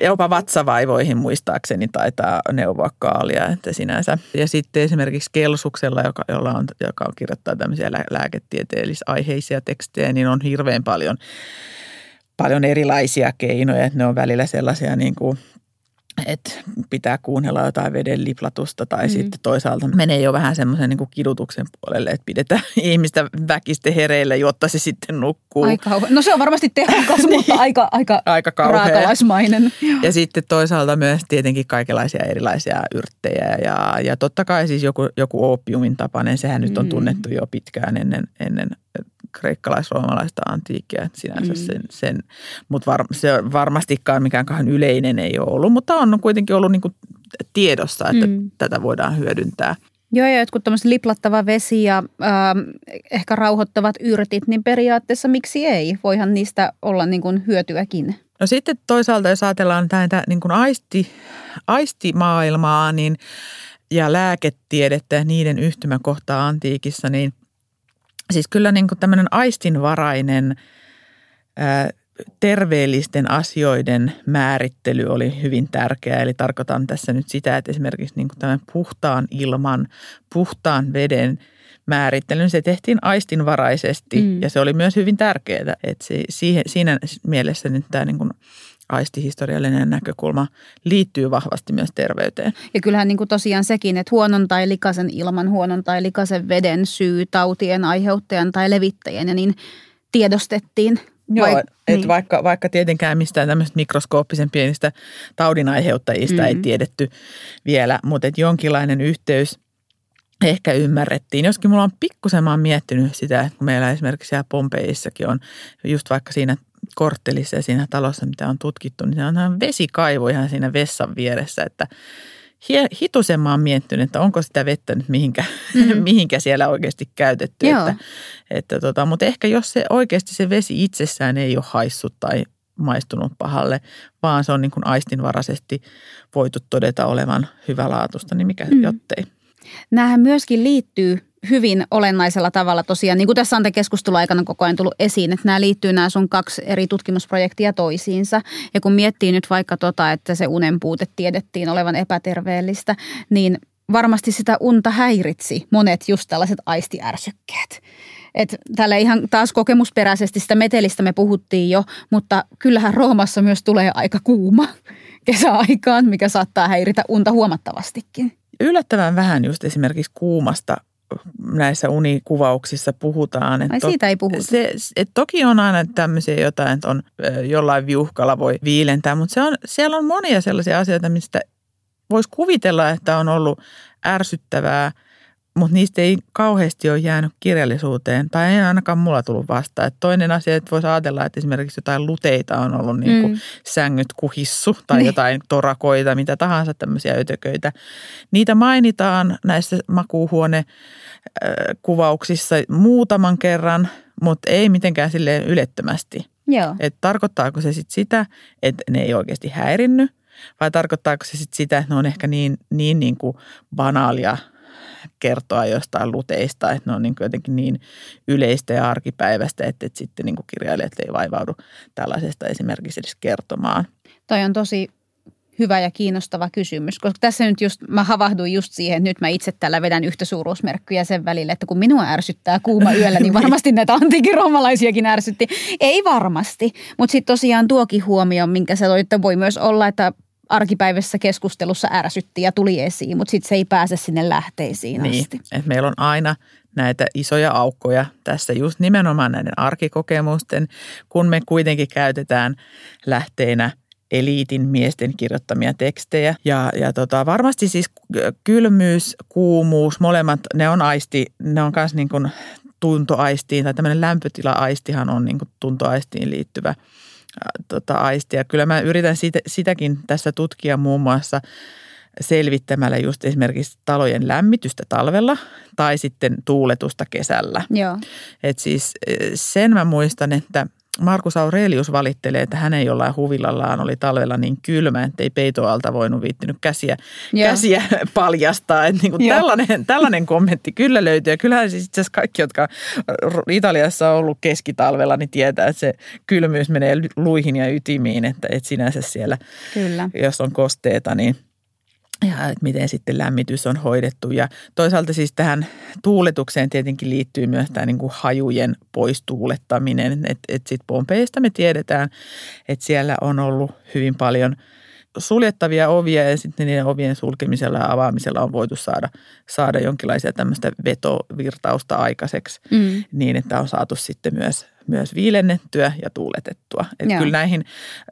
[SPEAKER 2] Jopa vatsavaivoihin muistaakseni taitaa neuvoa kaalia, että sinänsä. Ja sitten esimerkiksi Kelsuksella, joka, jolla on, joka on kirjoittaa tämmöisiä lääketieteellisaiheisia tekstejä, niin on hirveän paljon, paljon erilaisia keinoja. Ne on välillä sellaisia niin kuin – että pitää kuunnella jotain veden liplatusta tai mm. sitten toisaalta menee jo vähän semmoisen niin kidutuksen puolelle, että pidetään <laughs> ihmistä väkiste hereille, jotta se sitten nukkuu.
[SPEAKER 1] Aika, no se on varmasti tehokas, <laughs> niin. mutta aika, aika, aika raakalaismainen.
[SPEAKER 2] Ja sitten toisaalta myös tietenkin kaikenlaisia erilaisia yrttejä ja, ja totta kai siis joku, joku opiumin tapainen, sehän nyt on mm. tunnettu jo pitkään ennen, ennen kreikkalais-roomalaista antiikkia sinänsä mm. sen, sen mutta var, se varmastikaan mikään kahden yleinen ei ole ollut, mutta on kuitenkin ollut niin kuin tiedossa, että mm. tätä voidaan hyödyntää.
[SPEAKER 1] Joo, ja jotkut tämmöiset liplattava vesi ja äh, ehkä rauhoittavat yrtit, niin periaatteessa miksi ei? Voihan niistä olla niin kuin hyötyäkin.
[SPEAKER 2] No sitten toisaalta, jos ajatellaan näitä niin kuin aisti, aistimaailmaa niin, ja lääketiedettä ja niiden yhtymäkohtaa antiikissa, niin – Siis kyllä niin kuin tämmöinen aistinvarainen ää, terveellisten asioiden määrittely oli hyvin tärkeää. Eli tarkoitan tässä nyt sitä, että esimerkiksi niin kuin tämän puhtaan ilman, puhtaan veden määrittely, se tehtiin aistinvaraisesti mm. ja se oli myös hyvin tärkeää. Että se, siihen, siinä mielessä nyt tämä niin kuin aistihistoriallinen näkökulma liittyy vahvasti myös terveyteen.
[SPEAKER 1] Ja kyllähän niin kuin tosiaan sekin, että huonon tai likaisen ilman, huonon tai likaisen veden syy tautien aiheuttajan tai levittäjän, ja niin tiedostettiin.
[SPEAKER 2] Joo, Vaik- että niin. vaikka, vaikka tietenkään mistään tämmöistä mikroskooppisen pienistä taudin aiheuttajista mm-hmm. ei tiedetty vielä, mutta että jonkinlainen yhteys ehkä ymmärrettiin. Joskin mulla on pikkusen, mä oon miettinyt sitä, että kun meillä esimerkiksi siellä Pompeissakin on just vaikka siinä korttelissa ja siinä talossa, mitä on tutkittu, niin se on vesikaivo ihan siinä vessan vieressä, että hitusen mä oon miettinyt, että onko sitä vettä nyt mihinkä, mm. <laughs> mihinkä siellä oikeasti käytetty. Joo. Että, että tota, mutta ehkä jos se oikeasti se vesi itsessään ei ole haissut tai maistunut pahalle, vaan se on niin kuin aistinvaraisesti voitu todeta olevan hyvälaatuista, niin mikä mm. jottei.
[SPEAKER 1] Nämähän myöskin liittyy hyvin olennaisella tavalla tosiaan, niin kuin tässä on keskustelun aikana koko ajan tullut esiin, että nämä liittyy nämä sun kaksi eri tutkimusprojektia toisiinsa. Ja kun miettii nyt vaikka tota, että se unen puute tiedettiin olevan epäterveellistä, niin varmasti sitä unta häiritsi monet just tällaiset aistiärsykkeet. Et tällä ihan taas kokemusperäisesti sitä metelistä me puhuttiin jo, mutta kyllähän Roomassa myös tulee aika kuuma kesäaikaan, mikä saattaa häiritä unta huomattavastikin.
[SPEAKER 2] Yllättävän vähän just esimerkiksi kuumasta näissä unikuvauksissa puhutaan.
[SPEAKER 1] Että Ai siitä ei puhuta.
[SPEAKER 2] Se, et toki on aina tämmöisiä jotain, että on jollain viuhkalla voi viilentää, mutta se on, siellä on monia sellaisia asioita, mistä voisi kuvitella, että on ollut ärsyttävää – mutta niistä ei kauheasti ole jäänyt kirjallisuuteen, tai ei ainakaan mulla tullut vastaan. Et toinen asia, että voisi ajatella, että esimerkiksi jotain luteita on ollut niin kuin mm. sängyt kuhissu tai niin. jotain torakoita, mitä tahansa tämmöisiä ötököitä. Niitä mainitaan näissä makuuhuone kuvauksissa muutaman kerran, mutta ei mitenkään sille ylettömästi.
[SPEAKER 1] Joo.
[SPEAKER 2] Et tarkoittaako se sitten sitä, että ne ei oikeasti häirinny, vai tarkoittaako se sitten sitä, että ne on ehkä niin, niin, niin kuin banaalia – kertoa jostain luteista, että ne on niin jotenkin niin yleistä ja arkipäiväistä, että, että sitten niin kirjailijat ei vaivaudu tällaisesta esimerkiksi edes kertomaan.
[SPEAKER 1] Toi on tosi hyvä ja kiinnostava kysymys, koska tässä nyt just, mä havahduin just siihen, että nyt mä itse täällä vedän yhtä suuruusmerkkyjä sen välille, että kun minua ärsyttää kuuma yöllä, niin <laughs> varmasti näitä antiikin roomalaisiakin ärsytti. Ei varmasti, mutta sitten tosiaan tuokin huomio, minkä se toi, että voi myös olla, että arkipäivässä keskustelussa ärsytti ja tuli esiin, mutta sitten se ei pääse sinne lähteisiin
[SPEAKER 2] niin,
[SPEAKER 1] asti.
[SPEAKER 2] että meillä on aina näitä isoja aukkoja tässä just nimenomaan näiden arkikokemusten, kun me kuitenkin käytetään lähteinä eliitin miesten kirjoittamia tekstejä. Ja, ja tota, varmasti siis kylmyys, kuumuus, molemmat, ne on aisti, ne on myös niin kuin tuntoaistiin tai tämmöinen lämpötila-aistihan on niin kuin tuntoaistiin liittyvä tota, aisti. Ja kyllä mä yritän sitä, sitäkin tässä tutkia muun muassa selvittämällä just esimerkiksi talojen lämmitystä talvella tai sitten tuuletusta kesällä.
[SPEAKER 1] Joo.
[SPEAKER 2] Et siis sen mä muistan, että – Markus Aurelius valittelee, että hänen jollain huvilallaan oli talvella niin kylmä, että ei peitoalta voinut viittinyt käsiä, käsiä paljastaa. Että niin kuin tällainen, tällainen kommentti kyllä löytyy. Ja kyllähän siis itse asiassa kaikki, jotka Italiassa on ollut keskitalvella, niin tietää, että se kylmyys menee luihin ja ytimiin. Että, että sinänsä siellä, kyllä. jos on kosteeta, niin – ja että miten sitten lämmitys on hoidettu. Ja toisaalta siis tähän tuuletukseen tietenkin liittyy myös tämä niin kuin hajujen poistuulettaminen. Että et sitten Pompeista me tiedetään, että siellä on ollut hyvin paljon suljettavia ovia ja sitten niiden ovien sulkemisella ja avaamisella on voitu saada, saada jonkinlaisia tämmöistä vetovirtausta aikaiseksi mm. niin, että on saatu sitten myös myös viilennettyä ja tuuletettua. Että kyllä näihin,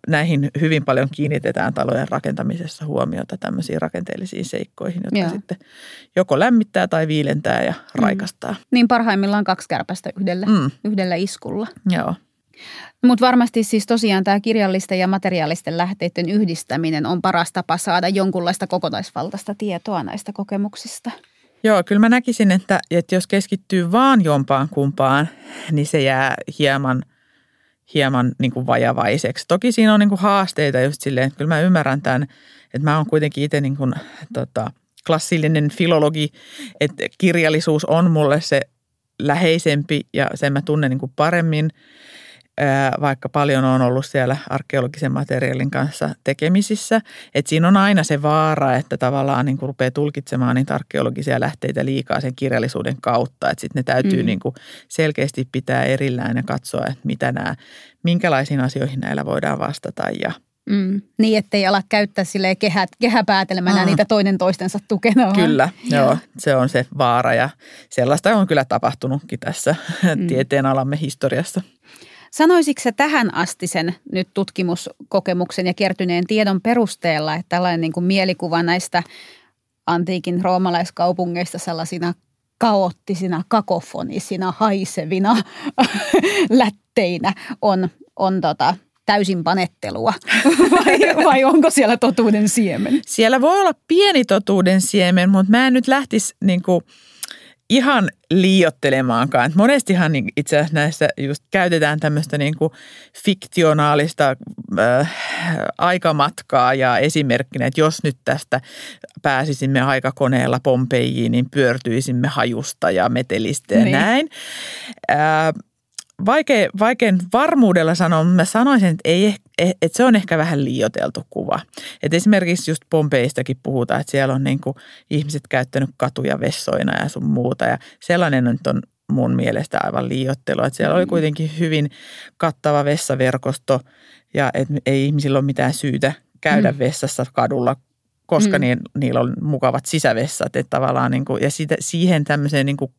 [SPEAKER 2] näihin hyvin paljon kiinnitetään talojen rakentamisessa huomiota tämmöisiin rakenteellisiin seikkoihin, jotka Joo. sitten joko lämmittää tai viilentää ja mm. raikastaa.
[SPEAKER 1] Niin parhaimmillaan kaksi kärpästä yhdellä, mm. yhdellä iskulla.
[SPEAKER 2] Joo.
[SPEAKER 1] Mutta varmasti siis tosiaan tämä kirjallisten ja materiaalisten lähteiden yhdistäminen on paras tapa saada jonkunlaista kokonaisvaltaista tietoa näistä kokemuksista.
[SPEAKER 2] Joo, kyllä mä näkisin, että, että jos keskittyy vaan jompaan kumpaan, niin se jää hieman, hieman niin kuin vajavaiseksi. Toki siinä on niin kuin haasteita just silleen, että kyllä mä ymmärrän tämän, että mä oon kuitenkin itse niin kuin, tota, klassillinen filologi, että kirjallisuus on mulle se läheisempi ja sen mä tunnen niin kuin paremmin – vaikka paljon on ollut siellä arkeologisen materiaalin kanssa tekemisissä. Että siinä on aina se vaara, että tavallaan niin kuin rupeaa tulkitsemaan niitä arkeologisia lähteitä liikaa sen kirjallisuuden kautta. Että sitten ne täytyy mm. niin kuin selkeästi pitää erillään ja katsoa, että mitä nämä, minkälaisiin asioihin näillä voidaan vastata ja –
[SPEAKER 1] Mm. Niin, ettei ala käyttää sille kehä, kehäpäätelmänä mm. niitä toinen toistensa tukena.
[SPEAKER 2] Kyllä, <laughs> joo. joo. Se on se vaara ja sellaista on kyllä tapahtunutkin tässä mm. tieteenalamme historiassa.
[SPEAKER 1] Sanoisitko tähän asti sen nyt tutkimuskokemuksen ja kertyneen tiedon perusteella, että tällainen niin kuin mielikuva näistä antiikin roomalaiskaupungeista sellaisina kaoottisina, kakofonisina, haisevina <laughs> lätteinä on, on tota, täysin panettelua <laughs> vai, vai onko siellä totuuden siemen?
[SPEAKER 2] Siellä voi olla pieni totuuden siemen, mutta mä en nyt lähtisi niin kuin – ihan liiottelemaankaan. monestihan niin itse asiassa näissä just käytetään tämmöistä niin kuin fiktionaalista äh, aikamatkaa ja esimerkkinä, että jos nyt tästä pääsisimme aikakoneella Pompeijiin, niin pyörtyisimme hajusta ja metelistä ja niin. näin. Äh, vaikea, vaikein varmuudella sanoa, mä sanoisin, että, ei, että se on ehkä vähän liioteltu kuva. Et esimerkiksi just Pompeistakin puhutaan, että siellä on niin kuin ihmiset käyttänyt katuja vessoina ja sun muuta. Ja sellainen nyt on mun mielestä aivan liiottelu. Että siellä oli mm. kuitenkin hyvin kattava vessaverkosto ja et ei ihmisillä ole mitään syytä käydä mm. vessassa kadulla, koska mm. niillä on mukavat sisävessat. Että tavallaan niin kuin, ja siitä, siihen tämmöiseen niin kuin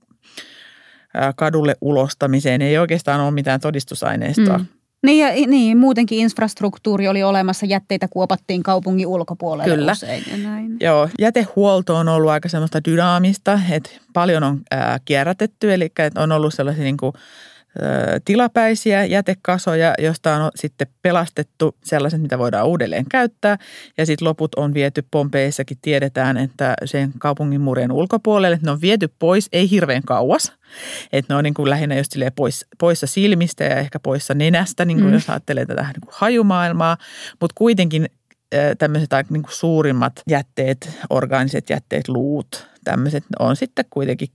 [SPEAKER 2] kadulle ulostamiseen ei oikeastaan ole mitään todistusaineistoa. Mm.
[SPEAKER 1] Niin, ja, niin, muutenkin infrastruktuuri oli olemassa, jätteitä kuopattiin kaupungin ulkopuolelle Kyllä. usein ja näin.
[SPEAKER 2] Joo, jätehuolto on ollut aika semmoista dynaamista, että paljon on ää, kierrätetty, eli että on ollut sellaisia niin kuin, tilapäisiä jätekasoja, joista on sitten pelastettu sellaiset, mitä voidaan uudelleen käyttää. Ja sitten loput on viety Pompeissakin, tiedetään, että sen kaupungin murien ulkopuolelle, ne on viety pois, ei hirveän kauas. Että ne on niin kuin lähinnä just pois, poissa silmistä ja ehkä poissa nenästä, niin kuin mm. jos ajattelee tätä niin kuin hajumaailmaa. Mutta kuitenkin tämmöiset niin kuin suurimmat jätteet, orgaaniset jätteet, luut, tämmöiset on sitten kuitenkin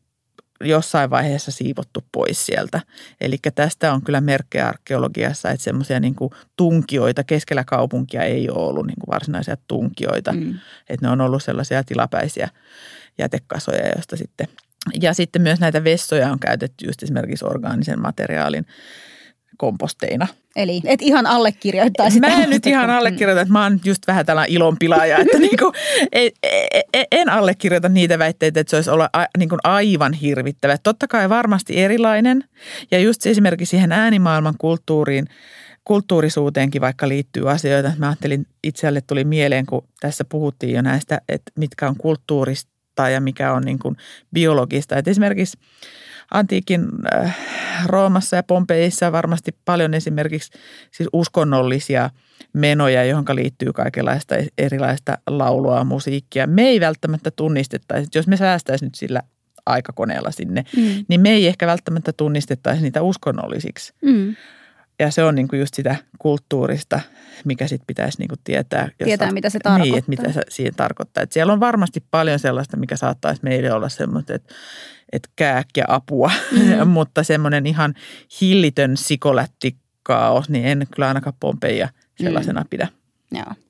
[SPEAKER 2] jossain vaiheessa siivottu pois sieltä. Eli tästä on kyllä merkkejä arkeologiassa, että semmoisia niin tunkioita keskellä kaupunkia ei ole ollut niin kuin varsinaisia tunkioita. Mm. Että ne on ollut sellaisia tilapäisiä jätekasoja, joista sitten – ja sitten myös näitä vessoja on käytetty just esimerkiksi orgaanisen materiaalin komposteina.
[SPEAKER 1] Eli et ihan allekirjoittaa sitä.
[SPEAKER 2] Mä en nyt ihan allekirjoita, että mä oon just vähän tällainen ilonpilaaja, että <laughs> niinku, en, en allekirjoita niitä väitteitä, että se olisi olla niinku aivan hirvittävä. Totta kai varmasti erilainen ja just esimerkiksi siihen äänimaailman kulttuuriin, kulttuurisuuteenkin vaikka liittyy asioita. Mä ajattelin, itselle tuli mieleen, kun tässä puhuttiin jo näistä, että mitkä on kulttuurista ja mikä on niin biologista. Että esimerkiksi antiikin äh, Roomassa ja Pompeissa varmasti paljon esimerkiksi siis uskonnollisia menoja, johon liittyy kaikenlaista erilaista laulua, musiikkia. Me ei välttämättä tunnistettaisi, jos me säästäisi nyt sillä aikakoneella sinne, mm. niin me ei ehkä välttämättä tunnistettaisi niitä uskonnollisiksi. Mm. Ja se on niinku just sitä kulttuurista, mikä sitten pitäisi niinku tietää.
[SPEAKER 1] Tietää, mitä se tarkoittaa.
[SPEAKER 2] Niin, että mitä se siihen tarkoittaa. Et siellä on varmasti paljon sellaista, mikä saattaisi meille olla semmoista, että et kääk ja apua, mm-hmm. <laughs> mutta semmoinen ihan hillitön sikolättikaos, niin en kyllä ainakaan Pompeja sellaisena mm. pidä.
[SPEAKER 1] Joo.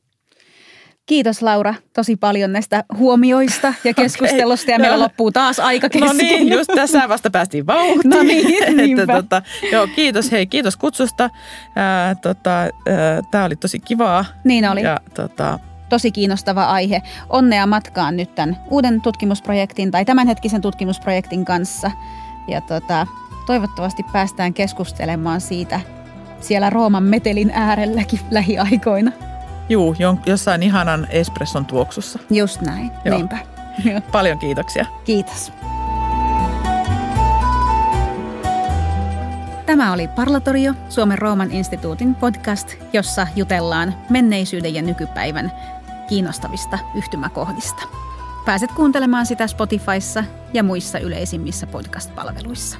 [SPEAKER 1] Kiitos Laura tosi paljon näistä huomioista ja <laughs> keskustelusta okay. ja meillä no, loppuu taas aika kesken.
[SPEAKER 2] No niin, just tässä vasta päästiin vauhtiin. <laughs>
[SPEAKER 1] No niin,
[SPEAKER 2] että, tota, joo, kiitos, hei, kiitos kutsusta. tota, Tämä oli tosi kivaa.
[SPEAKER 1] Niin oli.
[SPEAKER 2] Ja, tota,
[SPEAKER 1] tosi kiinnostava aihe. Onnea matkaan nyt tämän uuden tutkimusprojektin tai tämänhetkisen tutkimusprojektin kanssa. Ja tota, toivottavasti päästään keskustelemaan siitä siellä Rooman metelin äärelläkin lähiaikoina.
[SPEAKER 2] Juu, jossain ihanan espresson tuoksussa.
[SPEAKER 1] Just näin, Joo. niinpä. <laughs>
[SPEAKER 2] Paljon kiitoksia.
[SPEAKER 1] Kiitos. Tämä oli Parlatorio, Suomen Rooman instituutin podcast, jossa jutellaan menneisyyden ja nykypäivän kiinnostavista yhtymäkohdista. Pääset kuuntelemaan sitä Spotifyssa ja muissa yleisimmissä podcast-palveluissa.